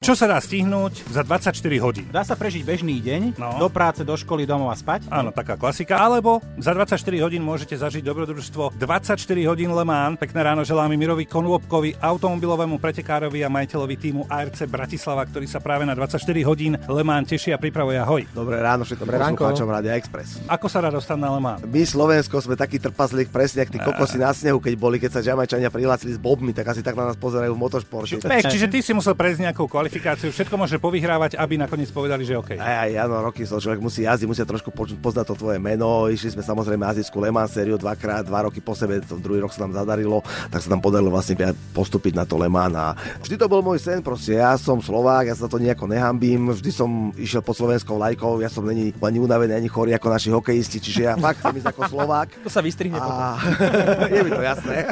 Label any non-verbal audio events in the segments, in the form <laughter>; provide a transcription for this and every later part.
Čo sa dá stihnúť za 24 hodín? Dá sa prežiť bežný deň, No. do práce, do školy, domov a spať? Áno, taká klasika. Alebo za 24 hodín môžete zažiť dobrodružstvo 24 hodín Le Mans. Pekné ráno želáme Mirovi Konôbkovi, automobilovému pretekárovi a majiteľovi týmu ARC Bratislava, ktorý sa práve na 24 hodín Le Mans teší a pripravuje. Ahoj. Dobré ráno všetkým poslucháčom Rádia Express. Ako sa dá dostať na Le Mans? My Slovensko sme takí trpazlík, presne ako tí kokosy na snehu, keď boli, keď sa Jamajčania prihlásili s bobmi, tak asi tak na nás pozerajú v motošporte. Pek, čiže ty si musel prejsť nejakú kvalifikáciu, všetko môže povyhrávať, aby nakoniec povedali, že OK. Aj, aj, áno, roky so človek musí jazdiť, musia trošku poč- poznať to tvoje meno. Išli sme samozrejme azijskú Le Mans sériu dvakrát, dva roky po sebe, to druhý rok sa nám zadarilo, tak sa nám podarilo vlastne postúpiť na to Le Mans. A vždy to bol môj sen, proste ja som Slovák, ja sa to nejako nehambím, vždy som išiel pod slovenskou lajkou, ja som není ani unavený, ani chorý ako naši hokejisti, čiže ja fakt ísť ako Slovák. To sa vystrihne. A <laughs> je mi to jasné.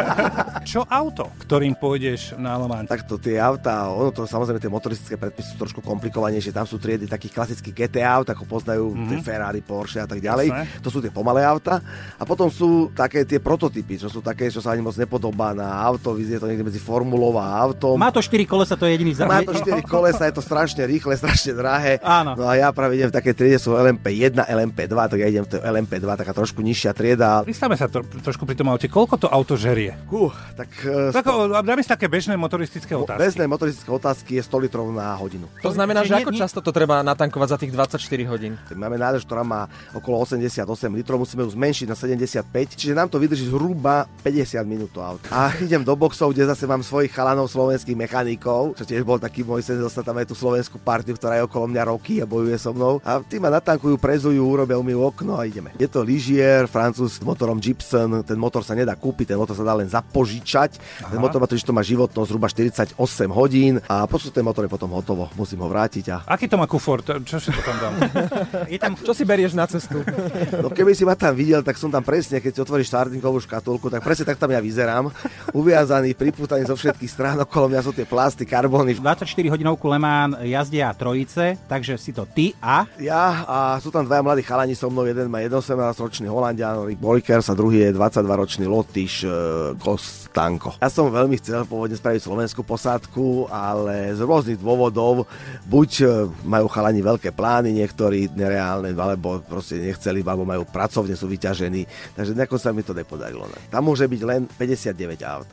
Čo auto, ktorým pôjdeš na Le Mans? Takto tie auta, ono to samozrejme tie motoristické predpisy sú trošku komplikovanejšie, tam sú triedy takých klasických GT aut, ako poznajú mm-hmm. tie Ferrari, Porsche a tak ďalej. Jasné. To sú tie pomalé auta. A potom sú také tie prototypy, čo sú také, čo sa ani moc nepodobá na auto, vyznie to niekde medzi formulou a autom. Má to 4 kolesa, to je jediný za... Má to 4 kolesa, je to strašne rýchle, strašne drahé. Áno. No a ja práve idem v takej triede, sú LMP1, LMP2, tak ja idem v tej LMP2, taká trošku nižšia trieda. Pristavme sa to, trošku pri tom aute. Koľko to auto žerie? Uh, tak uh, Tak, o, dáme si také bežné motoristické otázky. Bežné motoristické otázky je 100 litrov na hodinu. To znamená, že ako nie- často to treba natankovať za tých 24 hodín? Máme nádrž, ktorá má okolo 88 litrov, musíme ju zmenšiť na 75, čiže nám to vydrží zhruba 50 minút to auto. A idem do boxov, kde zase mám svojich chalanov slovenských mechanikov, čo tiež bol taký môj sen dostať tam aj tú slovenskú partiu, ktorá je okolo mňa roky a bojuje so mnou. A tí ma natankujú, prezujú, urobia mi okno a ideme. Je to lyžier, francúz s motorom Gibson, ten motor sa nedá kúpiť, ten motor sa dá len zapožičať. Ten Aha. motor má totiž to má životnosť zhruba 48 hodín a potom ten motor je potom hotovo, musím ho vrátiť a Aký to má kufor? Čo si to tam dám? <laughs> Je tam Čo si berieš na cestu? <laughs> No keby si ma tam videl, tak som tam presne, keď si otvoríš startingovú škatulku, tak presne tak tam ja vyzerám. Uviazaný, pripútaný zo všetkých strán, okolo mňa sú tie plasty, karbóny. 24 hodinovku Le Mans jazdia trojice, takže si to ty a... Ja a sú tam dvaja mladí chalani so mnou, jeden má 18-ročný Holandian, Rick Bolikers a druhý je 22-ročný Lotyš e, Kostanko. Ja som veľmi chcel pôvodne spraviť slovenskú posádku, ale z rôznych dôvodov, buď e, majú chalani veľké plány, niektorí nereálne, alebo proste nechceli, alebo majú pracovne, sú vyťažení, takže nejako sa mi to nepodarilo. ne. Tam môže byť len 59 aut.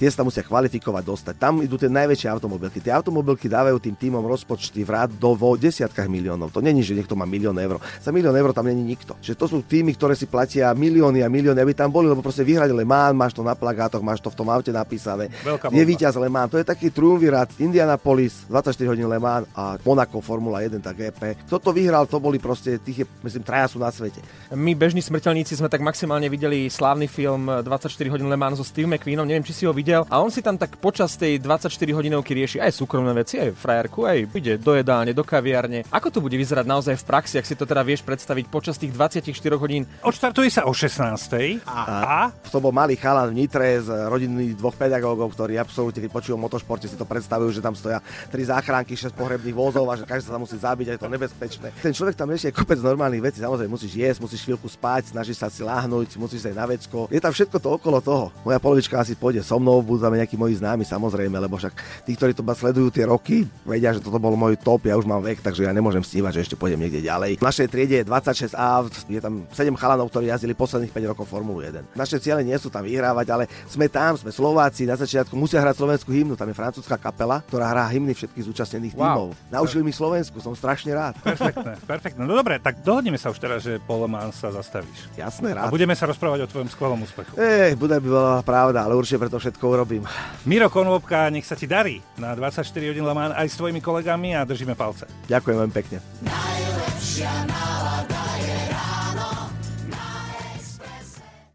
Tie sa musia kvalifikovať, dostať. Tam idú tie najväčšie automobilky. Tie automobilky dávajú tým týmom rozpočty v rádovo desiatkách miliónov. To není, že niekto má milión eur. Za milión eur tam není nikto. Že to sú týmy, ktoré si platia milióny a milióny, aby tam boli, lebo proste vyhrať Le Mans, máš to na plagátoch, máš to v tom aute napísané. Veľká Je víťaz Le Mans. To je taký triumvirát Indianapolis, 24 hodín Le Mans a Monaco Formula 1, tak GP. Kto to vyhral, to boli proste, tých je, myslím, traja sú na svete. My, bežní smrteľníci, sme tak maximálne videli slávny film 24 hodín Le Mans so Steve McQueenom, neviem, či si ho videl. A on si tam tak počas tej 24 hodinovky rieši aj súkromné veci, aj frajerku, aj ide do jedálne, do kaviarne. Ako to bude vyzerať naozaj v praxi, ak si to teda vieš predstaviť počas tých 24 hodín? Odštartuje sa o 16. A, a To bol malý chalan v Nitre z rodiny dvoch pedagógov, ktorí absolútne, keď počujú o motošporte, si to predstavujú, že tam stoja tri záchranky, šesť pohrebných vozov a že každý sa musí zabiť a je to nebezpečné. Ten človek tam rieši kopec normálnych vecí, samozrejme musíš jesť, musíš chvíľku spať, snažíš sa si láhnuť, musíš ísť aj na vecko. Je tam všetko to okolo toho. Moja polovička asi pôjde so mnou, budú tam nejakí moji známi samozrejme, lebo však tí, ktorí to sledujú tie roky, vedia, že toto bol môj top, ja už mám vek, takže ja nemôžem snívať, že ešte pôjdem niekde ďalej. V našej triede je 26 aut, je tam 7 chalanov, ktorí jazdili posledných 5 rokov Formulu 1. Naše ciele nie sú tam vyhrávať, ale sme tam, sme Slováci, na začiatku musia hrať slovenskú hymnu, tam je francúzska kapela, ktorá hrá hymny všetkých zúčastnených Wow. tímov. Naučili mi Slovensku, som strašne rád. perfektné, perfektné. No dobre, tak dohodneme sa už teraz, že po Le Mans sa zastavíš. Jasné, A rád. budeme sa rozprávať o tvojom skvelom úspechu. Ej, bude by bola pravda, ale určite preto všetko urobím. Miro Konvopka, nech sa ti darí na 24 hodín Le Mans aj s tvojimi kolegami a držíme palce. Ďakujem veľmi pekne. Najlepšia nálada